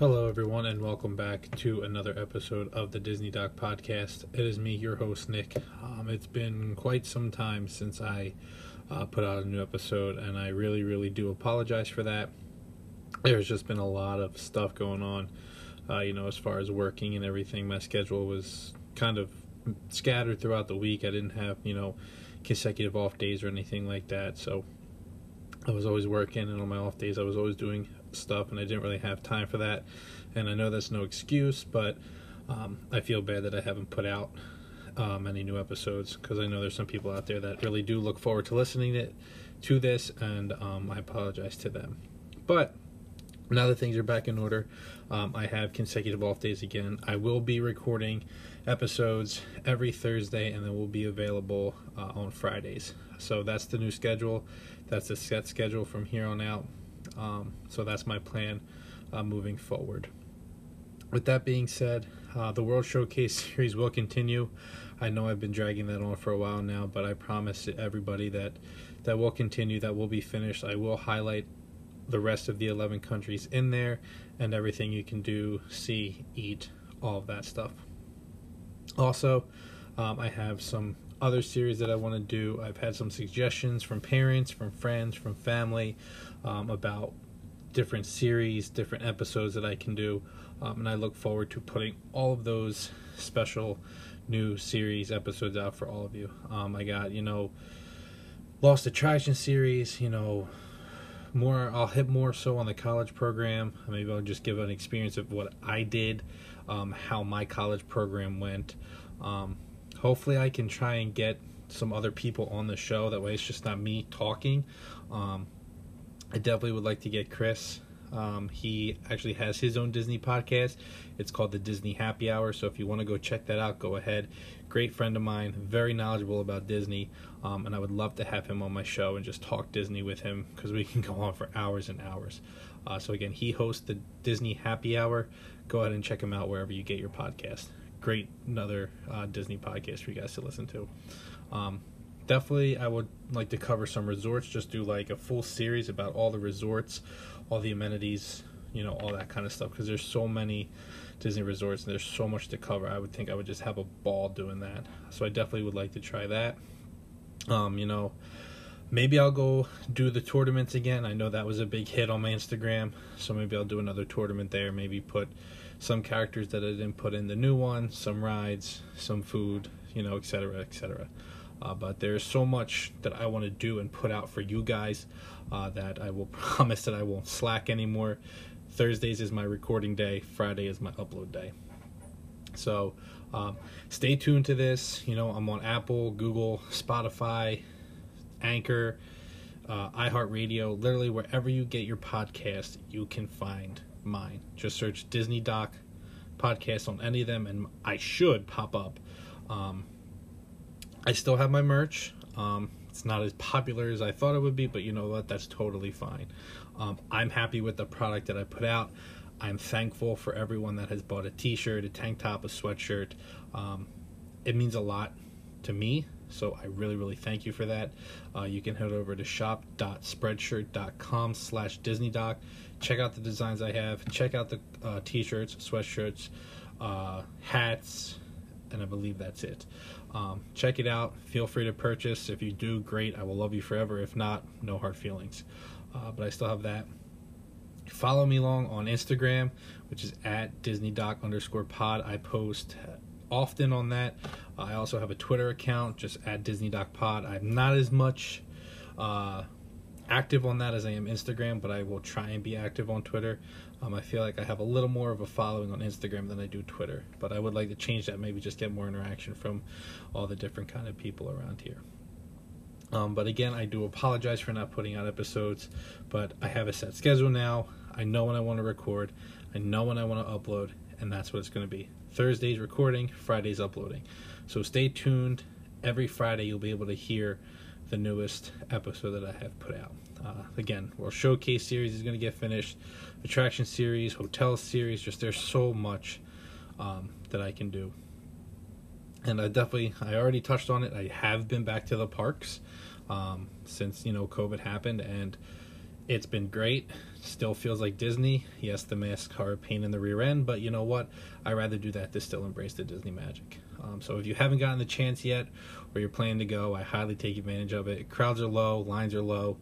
Hello, everyone, and welcome back to another episode of the Disney Doc Podcast. It is me, your host, Nick. Um, it's been quite some time since I uh, put out a new episode, and I really, really do apologize for that. There's just been a lot of stuff going on, uh, you know, as far as working and everything. My schedule was kind of scattered throughout the week. I didn't have, you know, consecutive off days or anything like that, so I was always working, and on my off days, I was always doing stuff, and I didn't really have time for that. And I know that's no excuse, but um, I feel bad that I haven't put out um, any new episodes because I know there's some people out there that really do look forward to listening to, to this, and um, I apologize to them. But now that things are back in order, um, I have consecutive off days again. I will be recording episodes every Thursday, and then will be available uh, on Fridays. So that's the new schedule. That's the set schedule from here on out. Um, so that's my plan uh, moving forward. With that being said, uh, the World Showcase series will continue. I know I've been dragging that on for a while now, but I promise everybody that that will continue. That will be finished. I will highlight the rest of the 11 countries in there and everything you can do, see, eat, all of that stuff. Also, um, I have some other series that I want to do. I've had some suggestions from parents, from friends, from family um, about different series, different episodes that I can do. Um, and I look forward to putting all of those special new series episodes out for all of you. Um, I got, you know, Lost Attraction series, you know, more, I'll hit more so on the college program. Maybe I'll just give an experience of what I did, um, how my college program went. Um, hopefully, I can try and get some other people on the show. That way, it's just not me talking. Um, I definitely would like to get Chris. Um, he actually has his own Disney podcast. It's called the Disney Happy Hour. So if you want to go check that out, go ahead. Great friend of mine, very knowledgeable about Disney, um, and I would love to have him on my show and just talk Disney with him because we can go on for hours and hours. Uh, so again, he hosts the Disney Happy Hour. Go ahead and check him out wherever you get your podcast. Great, another uh, Disney podcast for you guys to listen to. Um, definitely I would like to cover some resorts, just do like a full series about all the resorts, all the amenities, you know, all that kind of stuff because there's so many Disney resorts and there's so much to cover. I would think I would just have a ball doing that. So I definitely would like to try that. Um, you know, maybe I'll go do the tournaments again. I know that was a big hit on my Instagram, so maybe I'll do another tournament there. Maybe put some characters that I didn't put in the new one, some rides, some food, you know, etc., etc. Uh, but there's so much that I want to do and put out for you guys uh, that I will promise that I won't slack anymore. Thursdays is my recording day, Friday is my upload day. So um, stay tuned to this. You know, I'm on Apple, Google, Spotify, Anchor, uh, iHeartRadio, literally wherever you get your podcast, you can find mine. Just search Disney Doc podcast on any of them, and I should pop up. Um, I still have my merch. Um, it's not as popular as I thought it would be, but you know what? That's totally fine. Um, I'm happy with the product that I put out. I'm thankful for everyone that has bought a t shirt, a tank top, a sweatshirt. Um, it means a lot to me, so I really, really thank you for that. Uh, you can head over to shop.spreadshirt.com slash disneydoc. Check out the designs I have. Check out the uh, t shirts, sweatshirts, uh, hats, and I believe that's it. Um, check it out. Feel free to purchase. If you do, great. I will love you forever. If not, no hard feelings. Uh, but I still have that. Follow me along on Instagram, which is at DisneyDoc underscore pod. I post often on that. I also have a Twitter account, just at DisneyDoc pod. I'm not as much uh, active on that as I am Instagram, but I will try and be active on Twitter. Um, I feel like I have a little more of a following on Instagram than I do Twitter, but I would like to change that. Maybe just get more interaction from all the different kind of people around here. Um, but again, I do apologize for not putting out episodes, but I have a set schedule now. I know when I want to record, I know when I want to upload, and that's what it's going to be. Thursdays recording, Fridays uploading. So stay tuned. Every Friday, you'll be able to hear the newest episode that I have put out. Uh, again, World Showcase series is going to get finished, attraction series, hotel series. Just there's so much um, that I can do, and I definitely I already touched on it. I have been back to the parks um, since you know COVID happened, and it's been great. Still feels like Disney. Yes, the masks are a pain in the rear end, but you know what? I'd rather do that to still embrace the Disney magic. Um, so if you haven't gotten the chance yet, or you're planning to go, I highly take advantage of it. Crowds are low, lines are low.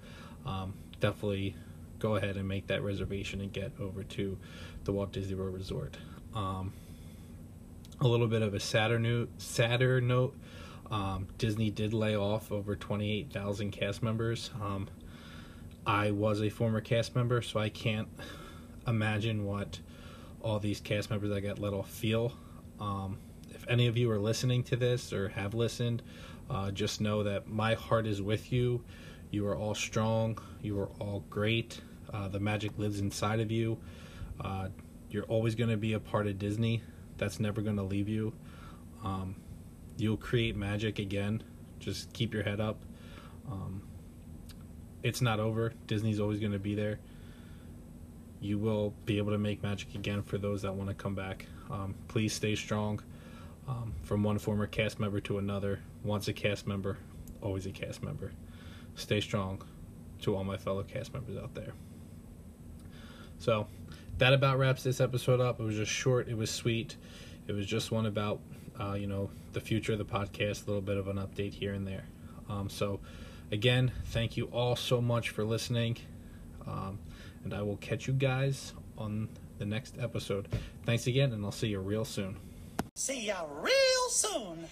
Um, definitely go ahead and make that reservation and get over to the Walt Disney World Resort. Um, a little bit of a sadder note. Sadder note. Um, Disney did lay off over 28,000 cast members. Um, I was a former cast member, so I can't imagine what all these cast members that got let off feel. Um, if any of you are listening to this or have listened, uh, just know that my heart is with you. You are all strong. You are all great. Uh, the magic lives inside of you. Uh, you're always going to be a part of Disney. That's never going to leave you. Um, you'll create magic again. Just keep your head up. Um, it's not over. Disney's always going to be there. You will be able to make magic again for those that want to come back. Um, please stay strong. Um, from one former cast member to another, once a cast member, always a cast member. Stay strong to all my fellow cast members out there. So, that about wraps this episode up. It was just short, it was sweet. It was just one about, uh, you know, the future of the podcast, a little bit of an update here and there. Um, so, again, thank you all so much for listening. Um, and I will catch you guys on the next episode. Thanks again, and I'll see you real soon. See ya real soon.